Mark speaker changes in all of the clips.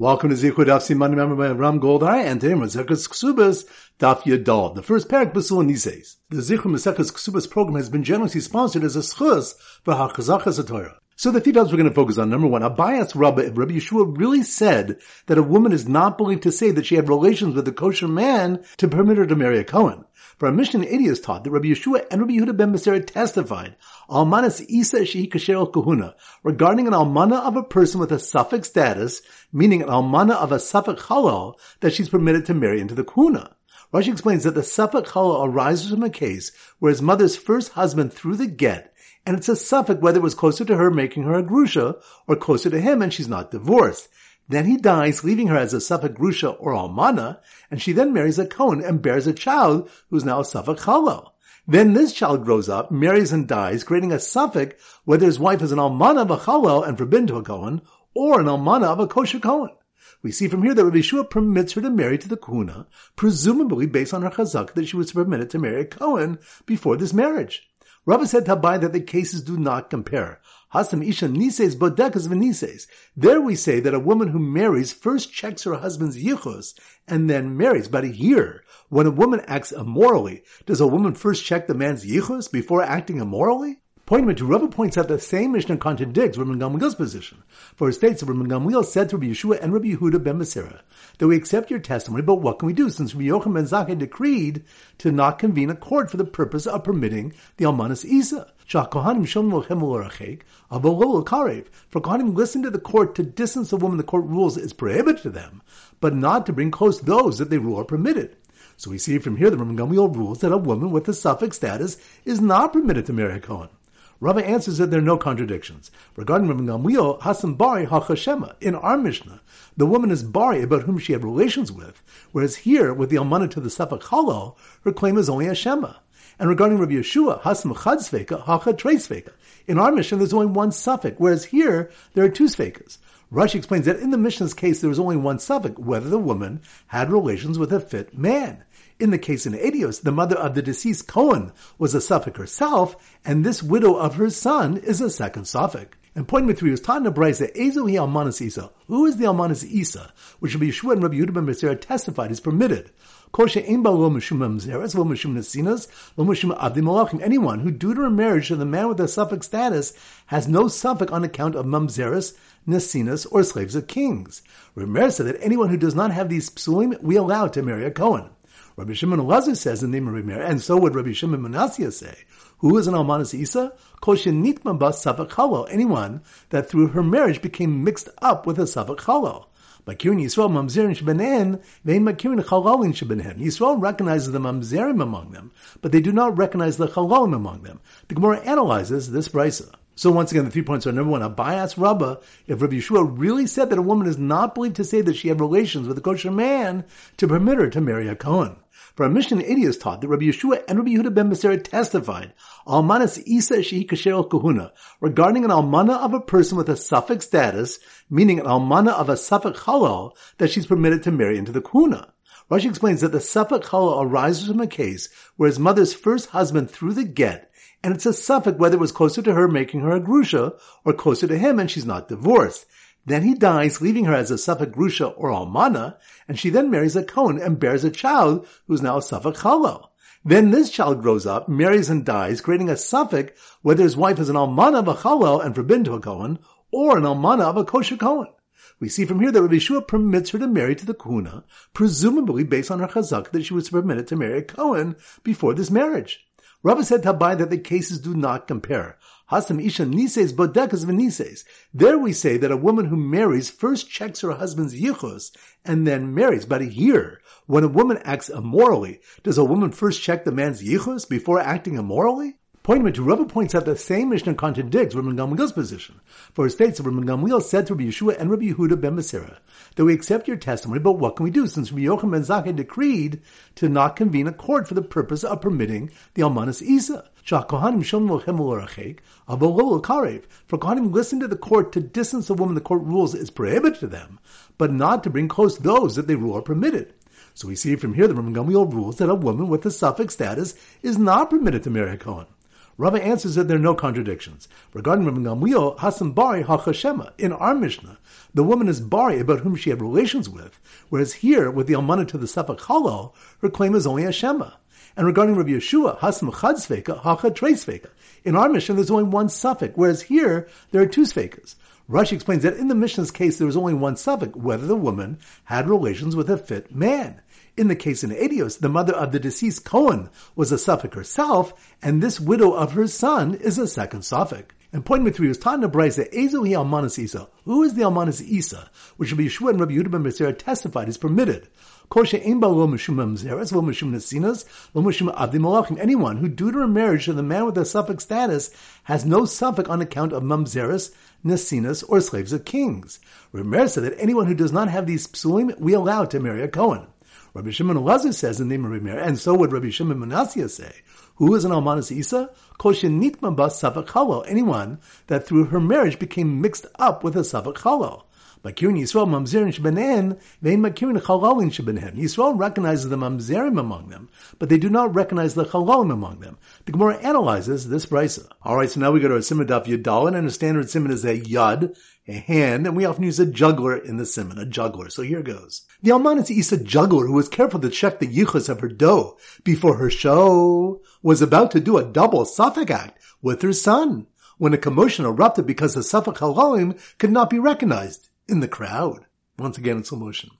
Speaker 1: Welcome to Zichud Daf Siman member by Ram Goldhar and today Maseches Ksubas Daf Yadal, the first parak Basul Nises. The Zichud Maseches Ksubas program has been generously sponsored as a schus for Hachazachas Torah. So the few we're going to focus on. Number one, Abayas Rabba, if Rabbi Yeshua really said that a woman is not believed to say that she had relations with a kosher man to permit her to marry a Cohen. For our Mishnah 80 is taught that Rabbi Yeshua and Rabbi Yehuda ben Beseira testified, Almanas Isa Shehi Kasher Kahuna, regarding an almana of a person with a suffix status, meaning an almana of a suffix halal, that she's permitted to marry into the kahuna. Rashi explains that the suffix halal arises from a case where his mother's first husband threw the get, and it's a suffix whether it was closer to her making her a grusha, or closer to him and she's not divorced. Then he dies, leaving her as a Safek Grusha or Almana, and she then marries a Cohen and bears a child who's now a Suffolk Halal. Then this child grows up, marries and dies, creating a suffix whether his wife is an Almana of a Halal and forbidden to a Cohen, or an Almana of a kosher Cohen. We see from here that Rabbi Yeshua permits her to marry to the Kuna, presumably based on her chazak that she was permitted to marry a Cohen before this marriage. Rabbi said to Abai that the cases do not compare. Hasam Isha Nises Bodekas Venises. There we say that a woman who marries first checks her husband's yichus and then marries. But here, when a woman acts immorally, does a woman first check the man's yichus before acting immorally? Pointing to Rabbi points out the same Mishnah contradicts Rabbi Gamliel's position. For it states that Rabbi Gamliel said to Rabbi Yeshua and Rabbi Yehuda ben Beseira that we accept your testimony, but what can we do since Rabbi Yochanan ben Zakkai decreed to not convene a court for the purpose of permitting the Almanas Isa? For Kohanim listen to the court to distance a woman the court rules is prohibited to them, but not to bring close those that they rule are permitted. So we see from here that Rabbi Gamliel rules that a woman with a suffix status is not permitted to marry a Kohen. Rava answers that there are no contradictions. Regarding Rabbi Gamliel, Hasan Bari HaChashema, in our Mishnah, the woman is Bari about whom she had relations with, whereas here, with the Almana to the Safak Halal, her claim is only a Shema. And regarding Rabbi Yeshua, Hasam Chad Sveka, Hacha Trey Sveka. In our Mishnah, there's only one suffix, whereas here, there are two Svekas. Rashi explains that in the Mishnah's case, there was only one suffix, whether the woman had relations with a fit man. In the case in Eduyos, the mother of the deceased Cohen was a suffix herself, and this widow of her son is a second suffix. And point number three was Tana Ezo hi Almanas Isa. Who is the Almanas Isa? Which Rabbi Yeshua and Rabbi Yehuda ben Beseira testified is permitted. Anyone who, due to her marriage to the man with a suffix status, has no suffix on account of mamzeres, nesinas, or slaves of kings. Rameir said that anyone who does not have these psulim, we allow to marry a Cohen. Rabbi Shimon Elazar says in the name of Rabbi and so would Rabbi Shimon Manasseh say. Who is an Almanas Isa? Koshin nitma bas Savak anyone that through her marriage became mixed up with a Savak. Makirin Yisrael mamzerin shebenen, vein makirin chalalin shebenen. Yisrael recognizes the mamzerim among them, but they do not recognize the chalalim among them. The Gemara analyzes this brisa. So once again, the three points are number one, Abayas Rabba, if Rabbi Yeshua really said that a woman is not believed to say that she had relations with a kosher man to permit her to marry a Kohen. For our Mishnah 80 is taught that Rabbi Yeshua and Rabbi Yehuda ben Beseira testified, Almanas Isa Shehi Kasher Kahuna, regarding an almana of a person with a suffix status, meaning an almana of a suffix halal, that she's permitted to marry into the kahuna. Rashi explains that the suffix halal arises from a case where his mother's first husband threw the get, and it's a suffix whether it was closer to her making her a grusha, or closer to him and she's not divorced. Then he dies, leaving her as a Safek Grusha or Almana, and she then marries a Cohen and bears a child who's now a Suffolk Halal. Then this child grows up, marries and dies, creating a suffix whether his wife is an Almana of a Halal and forbidden to a Cohen, or an Almana of a kosher Cohen. We see from here that Rabbi Yeshua permits her to marry to the Kuna, presumably based on her chazak that she was permitted to marry a Cohen before this marriage. Rabbi said to Abai that the cases do not compare. Hasam Isha Nises Bodekas Venises. There we say that a woman who marries first checks her husband's yichus and then marries. But here, when a woman acts immorally, does a woman first check the man's yichus before acting immorally? Pointing to Rabbi points out the same Mishnah contradicts Rabbi Gamliel's position. For it states that Rabbi Gamliel said to Rabbi Yeshua and Rabbi Yehuda ben Beseira that we accept your testimony, but what can we do since Rabbi Yochanan ben Zakkai decreed to not convene a court for the purpose of permitting the Almanas Isa? For Kohanim listen to the court to distance a woman the court rules is prohibited to them, but not to bring close those that they rule are permitted. So we see from here that Rabbi Gamliel rules that a woman with a suffix status is not permitted to marry a Kohen. Rava answers that there are no contradictions. Regarding Rabbi Gamliel, Hasan Bari HaChashema, in our Mishnah, the woman is Bari about whom she had relations with, whereas here, with the Almana to the Safak Halal, her claim is only a Shema. And regarding Rabbi Yeshua, Hasam Chad Sveka, Hacha. In our Mishnah, there's only one suffix, whereas here, there are two Svekas. Rashi explains that in the Mishnah's case, there was only one suffix, whether the woman had relations with a fit man. In the case in Eduyos, the mother of the deceased Cohen was a suffix herself, and this widow of her son is a second suffix. And point number three was Tana Braisa, Ezo hi Almanas Isa. Who is the Almanas Isa? Which Rabbi Yeshua and Rabbi Yehuda ben Beseira testified is permitted. Anyone who, due to a marriage to the man with a suffix status, has no suffix on account of mamzeres, nesinas, or slaves of kings. Remer said that anyone who does not have these psulim, we allow to marry a Cohen. Rabbi Shimon Elazar says in the name of Remer, and so would Rabbi Shimon Manasseh say, who is an Almanas Isa? Anyone that through her marriage became mixed up with a Chalal. Makirin Yisrael mamzerin shebenen, vein makirin chalalin. Yisrael recognizes the mamzerim among them, but they do not recognize the chalalim among them. The Gemara analyzes this brisa. All right, so now we go to a simon daf yudalin, and a standard simon is a yud, a hand, and we often use a juggler in the simon, a juggler. So here goes. The Almanis Isa juggler, who was careful to check the yichus of her dough before her show, was about to do a double suffix act with her son when a commotion erupted because the suffix halalim could not be recognized in the crowd. Once again in slow motion.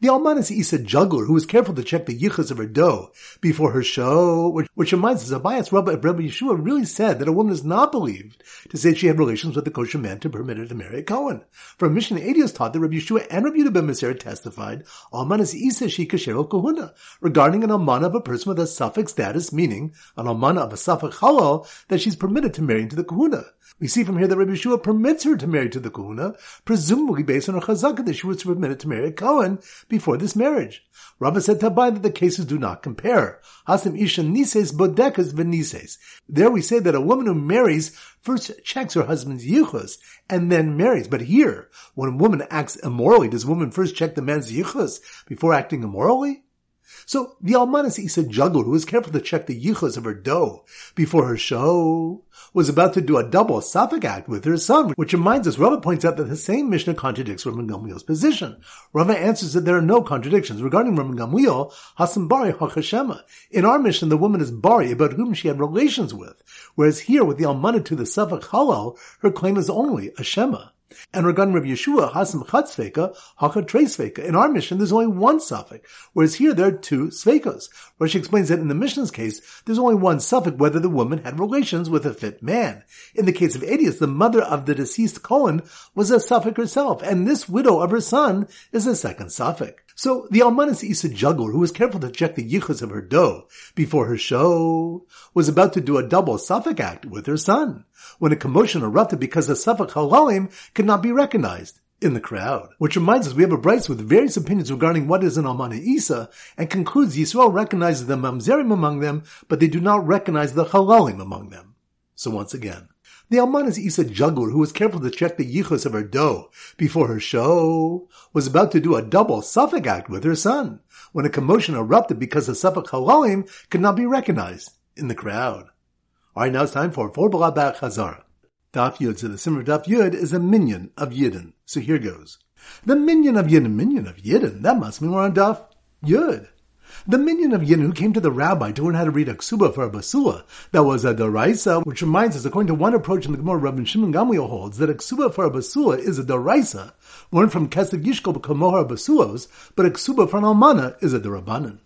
Speaker 1: The Almanis Isa juggler who was careful to check the yichus of her dough before her show, which, which reminds us, Abayas Rabbi, Rabbi Yeshua really said that a woman is not believed to say she had relations with the kosher man to permit her to marry a Cohen. For Mishnah Eduyos taught that Rabbi Yeshua and Rabbi Yehuda ben Maser testified, Almanis Isa she kashero kohuna, regarding an almana of a person with a suffix status, meaning an almana of a suffix halal, that she's permitted to marry into the kahuna. We see from here that Rabbi Yeshua permits her to marry to the kahuna, presumably based on her chazakah that she was permitted to marry a Cohen before this marriage. Rabbi said Tabai that the cases do not compare. Hasim Isha Nises Bodekas Venises. There we say that a woman who marries first checks her husband's yichus and then marries. But here, when a woman acts immorally, does a woman first check the man's yichus before acting immorally? So the Almanis Isa juggler, who was careful to check the yichus of her dough before her show, was about to do a double suffix act with her son, which reminds us, Rava points out that the same Mishnah contradicts Rabban Gamliel's position. Rava answers that there are no contradictions. Regarding Rabban Gamliel, Hasan Bari HaChashema. In our Mishnah, the woman is Bari, about whom she had relations with, whereas here, with the Almanah to the suffix Halal, her claim is only a Shema. And regarding Rabbi Yeshua, Hasam Chad Sveka, Haka Tre Sveka. In our mission, there's only one suffix, whereas here there are two Svekos. Rashi explains that in the mission's case, there's only one suffix whether the woman had relations with a fit man. In the case of Eduyos, the mother of the deceased Cohen was a suffix herself, and this widow of her son is a second suffix. So the Almanis Isa juggler, who was careful to check the yichus of her dough before her show, was about to do a double suffix act with her son, when a commotion erupted because the suffix halalim could not be recognized in the crowd. Which reminds us we have a brisa with various opinions regarding what is an Almana Isa, and concludes Yisrael recognizes the Mamzerim among them, but they do not recognize the Halalim among them. So once again, the Almanas Isa juggler, who was careful to check the yichus of her dough before her show, was about to do a double suffix act with her son, when a commotion erupted because the suffix halalim could not be recognized in the crowd. Alright, now it's time for four Balabak Chazara. Daf Yud, so the Simmer Daf Yud is a minyan of Yidden. So here goes. The minyan of Yidden, minyan of Yidden, that must mean we're on Daf Yud. The minyan of Yin who came to the rabbi to learn how to read a ksuba for a basua, that was a daraisa, which reminds us, according to one approach in the Gemara, Rabbi Shimon Gamliel holds that a ksuba for a basua is a daraisa, learned from Kesef Yishkol B'Kamohar Basuos, but a ksuba for an almana is a darabanan.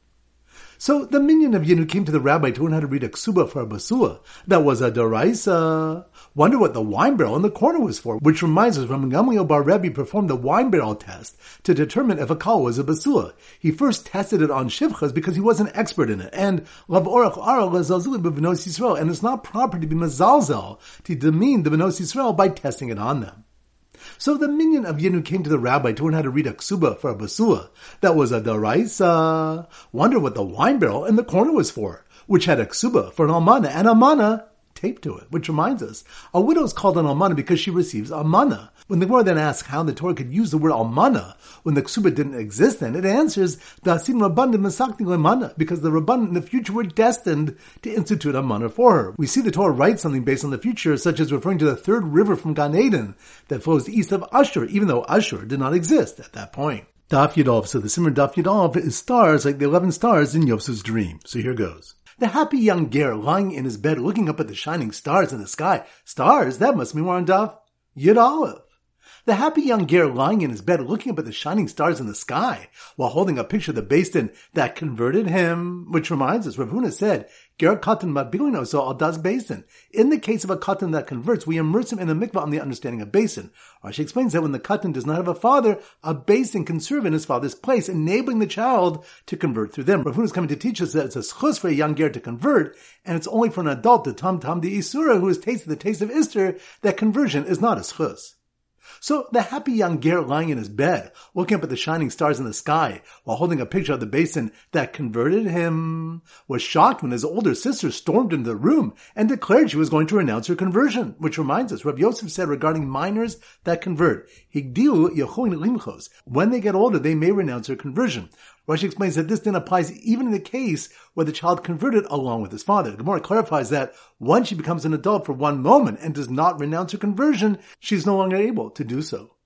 Speaker 1: So the minyan of Yinu came to the rabbi to learn how to read a ksuba for a basua. That was a daraisa. Wonder what the wine barrel in the corner was for, which reminds us when Gamliel Bar Rebbe performed the wine barrel test to determine if a kal was a basua. He first tested it on shivchas because he was an expert in it, and lav orach ara Yisrael, and it's not proper to be mazalzel to demean the benos Yisrael by testing it on them. So the minyan of Yinu came to the rabbi to learn how to read a ksuba for a basua. That was a daraisa. Wonder what the wine barrel in the corner was for, which had a ksuba for an almana, and almana taped to it, which reminds us, a widow is called an almana because she receives almana. When the Gemara then asks how the Torah could use the word almana when the ksuba didn't exist then, it answers, Dasin rabbanim masakting almana, because the rabbanim in the future were destined to institute almana for her. We see the Torah write something based on the future, such as referring to the third river from Gan Eden that flows east of Ashur, even though Ashur did not exist at that point. Daf Yudov. So the Simmer Daf Yudov is stars like the 11 stars in Yosef's dream. So here goes. The happy young ger lying in his bed looking up at the shining stars in the sky. Stars? That must mean we're on Yud The happy young ger lying in his bed looking up at the shining stars in the sky while holding a picture of the basin that converted him, which reminds us, Rav Huna said, Ger katan mabiguino so al das basin. In the case of a katan that converts, we immerse him in a mikvah on the understanding of basin. Rashi explains that when the katan does not have a father, a basin can serve in his father's place, enabling the child to convert through them. Rav is coming to teach us that it's a schus for a young ger to convert, and it's only for an adult, the tam tam the isura, who has tasted the taste of Easter, that conversion is not a schus. So the happy young ger lying in his bed, looking up at the shining stars in the sky, while holding a picture of the basin that converted him, was shocked when his older sister stormed into the room and declared she was going to renounce her conversion. Which reminds us, Rabbi Yosef said regarding minors that convert. When they get older, they may renounce their conversion. Rashi explains that this then applies even in the case where the child converted along with his father. The Gemara clarifies that once she becomes an adult for one moment and does not renounce her conversion, she is no longer able to do so.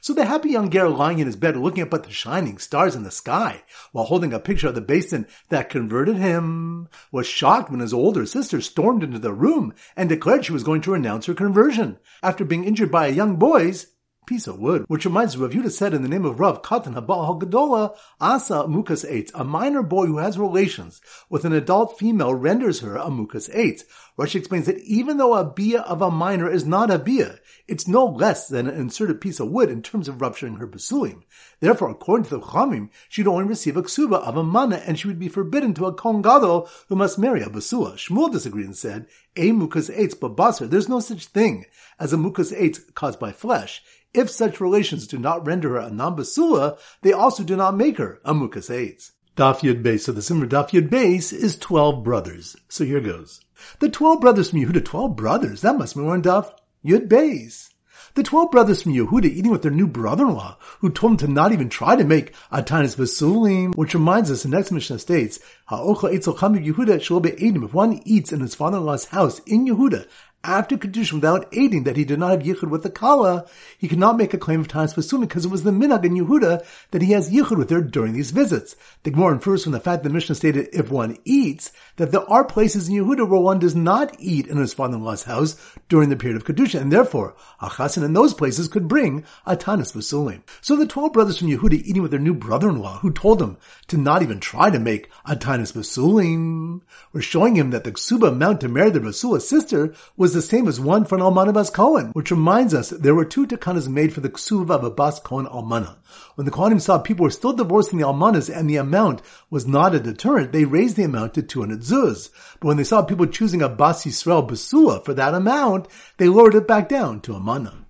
Speaker 1: So the happy young ger lying in his bed looking up at the shining stars in the sky while holding a picture of the basin that converted him was shocked when his older sister stormed into the room and declared she was going to renounce her conversion. After being injured by a young boy's piece of wood, which reminds of Yehuda said in the name of Rav Katan Habal Hagadola Asa Mukas Eitz. A minor boy who has relations with an adult female renders her a Mukas Eitz. Rashi explains that even though a bia of a minor is not a bia, it's no less than an inserted piece of wood in terms of rupturing her basulim. Therefore, according to the Chamim, she'd only receive a ksuba of a mana, and she would be forbidden to a kohen gadol who must marry a basua. Shmuel disagreed and said, "A mukas eitz but basar." There's no such thing as a mukas eitz caused by flesh. If such relations do not render her a non-basua, they also do not make her a mukas eitz. Daf Yud Beis. So the Simmer Daf Yud Beis is 12 brothers. So here goes. The 12 brothers from Yehuda, 12 brothers. That must be one Daf Yud Beis. The 12 brothers from Yehuda eating with their new brother-in-law, who told them to not even try to make Atanis Basulim, which reminds us, the next Mishnah states, Ha'ocha Eitzel Yehuda Shalobe Edim, If one eats in his father-in-law's house in Yehuda, after Kedushin without aiding that he did not have Yichud with the Kala, he could not make a claim of Tanis Basumi because it was the Minag in Yehuda that he has Yichud with her during these visits. The Gemara infers from the fact that the Mishnah stated if one eats, that there are places in Yehuda where one does not eat in his father-in-law's house during the period of Kedushin, and therefore, a Chasen in those places could bring a Tanis Basulim. So the twelve brothers from Yehuda eating with their new brother-in-law, who told them to not even try to make a Tanis Basulim, were showing him that the Ksuba amount to marry their Basula's sister was the same as one for an Almana Bas Cohen, which reminds us there were two takanas made for the ksuva of a Bas Cohen Almana. When the Kohanim saw people were still divorcing the Almanas and the amount was not a deterrent, they raised the amount to 200 zuz. But when they saw people choosing a Bas Yisrael Basua for that amount, they lowered it back down to a mana.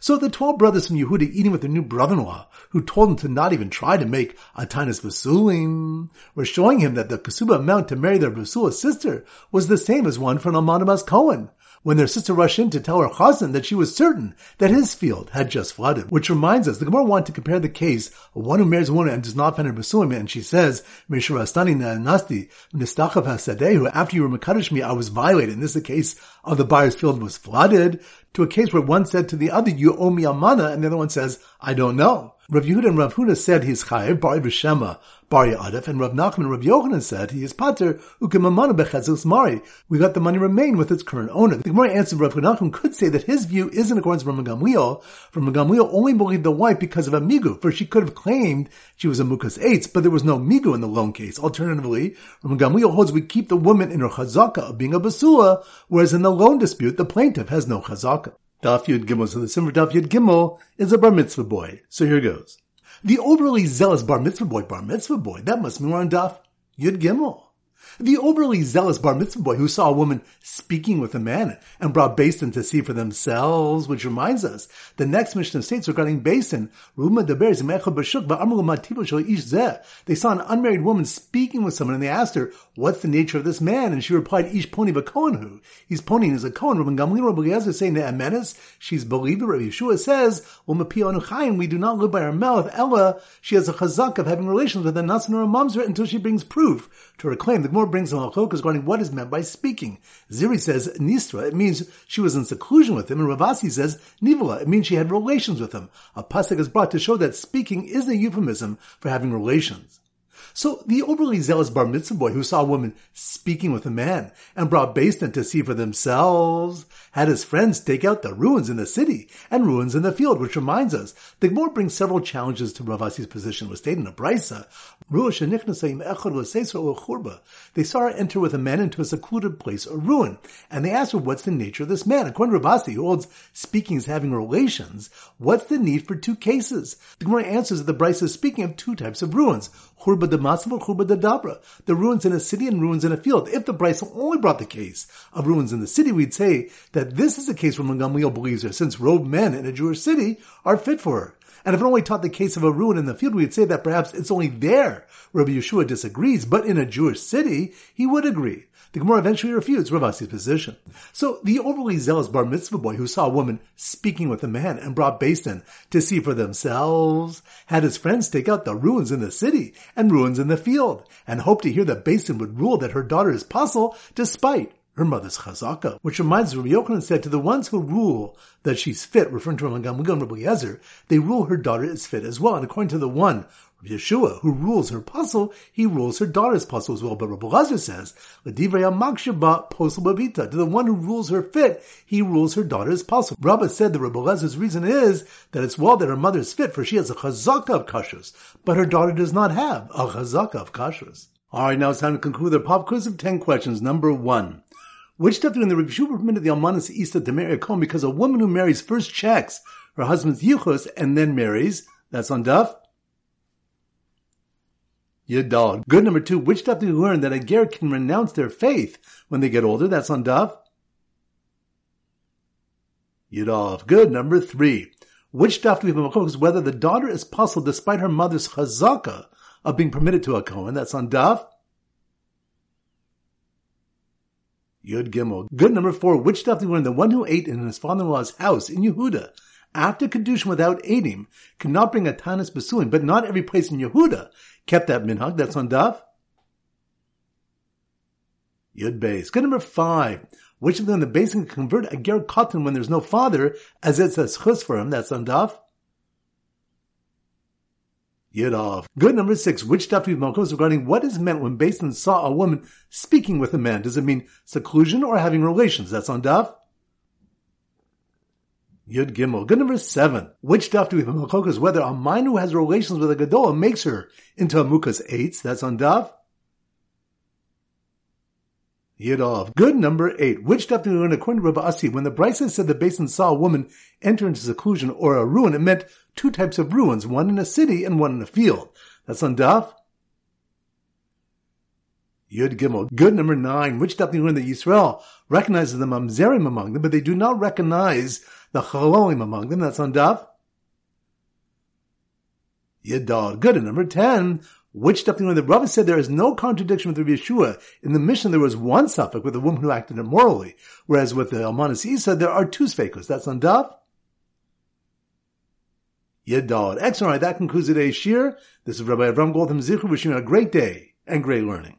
Speaker 1: So the twelve brothers from Yehuda eating with their new brother-in-law, who told them to not even try to make a Tanis Basulim, were showing him that the Kasuba amount to marry their Basula's sister was the same as one for an Almanabas Cohen when their sister rushed in to tell her husband that she was certain that his field had just flooded. Which reminds us, the Gemara wanted to compare the case of one who marries a woman and does not find her basuim, and she says, Mishurastani nasti nistachav hasadehu, after you were Makadish me, I was violated. And this is the case of the buyer's field was flooded, to a case where one said to the other, you owe me a mana, and the other one says, I don't know. Rav Yehuda and Rav Huna said he's chayiv, bari v'shema, bari adif, and Rav Nachman and Rav Yochanan said he is pater, ukemamana bechazils mari. We got the money remain with its current owner. The Gemara answered Rav Nachman could say that his view is in accordance with Rav Gamliel. From Gamliel only believed the wife because of a migu, for she could have claimed she was a mukas eitz, but there was no migu in the loan case. Alternatively, Rav Gamliel holds we keep the woman in her chazaka of being a basula, whereas in the loan dispute, the plaintiff has no chazaka. Daf Yud Gimel. So the Simmer Daf Yud Gimel is a bar mitzvah boy. So here goes. The overly zealous bar mitzvah boy, bar mitzvah boy, that must mean we're on Daf Yud Gimel. The overly zealous bar mitzvah boy who saw a woman speaking with a man and brought Basin to see for themselves, which reminds us, the next Mishnah states regarding Basin, they saw an unmarried woman speaking with someone and they asked her, what's the nature of this man? And she replied, Ish poni who? He's pony is a Kohen. Rabban Gamliel Rabbi Eliezer saying to Amenes, she's believed. Rabbi Yeshua says, we do not live by our mouth. Ella, she has a chazak of having relations with a nasan or a mamzer until she brings proof to her claim. The Gemara brings a halachok regarding what is meant by speaking. Ziri says nistra, it means she was in seclusion with him, and Ravasi says nivola, it means she had relations with him. A pasuk is brought to show that speaking is a euphemism for having relations. So the overly zealous bar mitzvah boy who saw a woman speaking with a man and brought Basin to see for themselves had his friends take out the ruins in the city and ruins in the field, which reminds us, the Gemara brings several challenges to Ravasi's position. It was stated in a brisa, they saw her enter with a man into a secluded place, a ruin, and they asked her, what's the nature of this man? According to Ravasi, who holds speaking as having relations, what's the need for two cases? The Gemara answers that the brisa is speaking of two types of ruins, churba de the ruins in a city and ruins in a field. If the brisa only brought the case of ruins in the city, we'd say that this is a case where Gamliel believes her, since robed men in a Jewish city are fit for her. And if it only taught the case of a ruin in the field, we'd say that perhaps it's only there Rabbi Yeshua disagrees, but in a Jewish city, he would agree. The Gemara eventually refutes Ravasi's position. So the overly zealous bar mitzvah boy who saw a woman speaking with a man and brought Basin to see for themselves had his friends take out the ruins in the city and ruins in the field and hoped to hear that Basin would rule that her daughter is puzzle despite her mother's chazaka, which reminds Rabbi Yochanan said to the ones who rule that she's fit, referring to Gamliel and Rabbi Yezer, they rule her daughter is fit as well. And according to the one, Rabbi Yeshua, who rules her puzzle, he rules her daughter's puzzle as well. But Rabbi Lazar says, To the one who rules her fit, he rules her daughter's puzzle. Rabbi said that Rabbi Lazar's reason is that it's well that her mother is fit, for she has a chazaka of kashrus, but her daughter does not have a chazaka of kashrus. Alright, now it's time to conclude the pop quiz of 10 questions. Number one. Which stuff do in the Shua permitted the Almanas Isa to marry a Kohen because a woman who marries first checks her husband's yichus and then marries. That's on Duff. Yadal. Good number two. Which stuff did we learn that a ger can renounce their faith when they get older? That's on Duff. Yadal. Good number three. Which stuff do we have is whether the daughter is puzzled despite her mother's chazaka of being permitted to a Kohen. That's on Duff. Yud Gimel. Good number four. Which stuff did we learn? The one who ate in his father-in-law's house in Yehuda after Kedushin without eating cannot bring a Tanis Basuin, but not every place in Yehuda kept that minhag. That's on Daf. Yud Beis. Good number five. Which of them the basin can convert a ger cotton when there's no father, as it says chus for him? That's on Daf. Yidov. Good number six. Which daf Malkos regarding what is meant when Basin saw a woman speaking with a man? Does it mean seclusion or having relations? That's on daf. Yud Gimel. Good number seven. Which daf do we have Malkos? Whether a mine who has relations with a Gadola makes her into a Mukas eights. That's on daf. Yidov. Good number eight. Which daf do we learn according to Rabbi Asi? When the Brisa said the Basin saw a woman enter into seclusion or a ruin, it meant two types of ruins, one in a city and one in a field. That's on Daf. Yud Gimel. Good number nine. Which daf learn that Yisrael recognizes the Mamzerim among them, but they do not recognize the Chalolim among them? That's on Daf. Yidal. Good. And number ten. Which stuff the Rabbi said there is no contradiction with Rabbi Yeshua. In the mission, there was one suffix with a woman who acted immorally, whereas with the Almanis Isa, there are two sfekos. That's on Daf. Yedal. Excellent. Right, that concludes today's shir. This is Rabbi Avram Goldham Zichu wishing you a great day and great learning.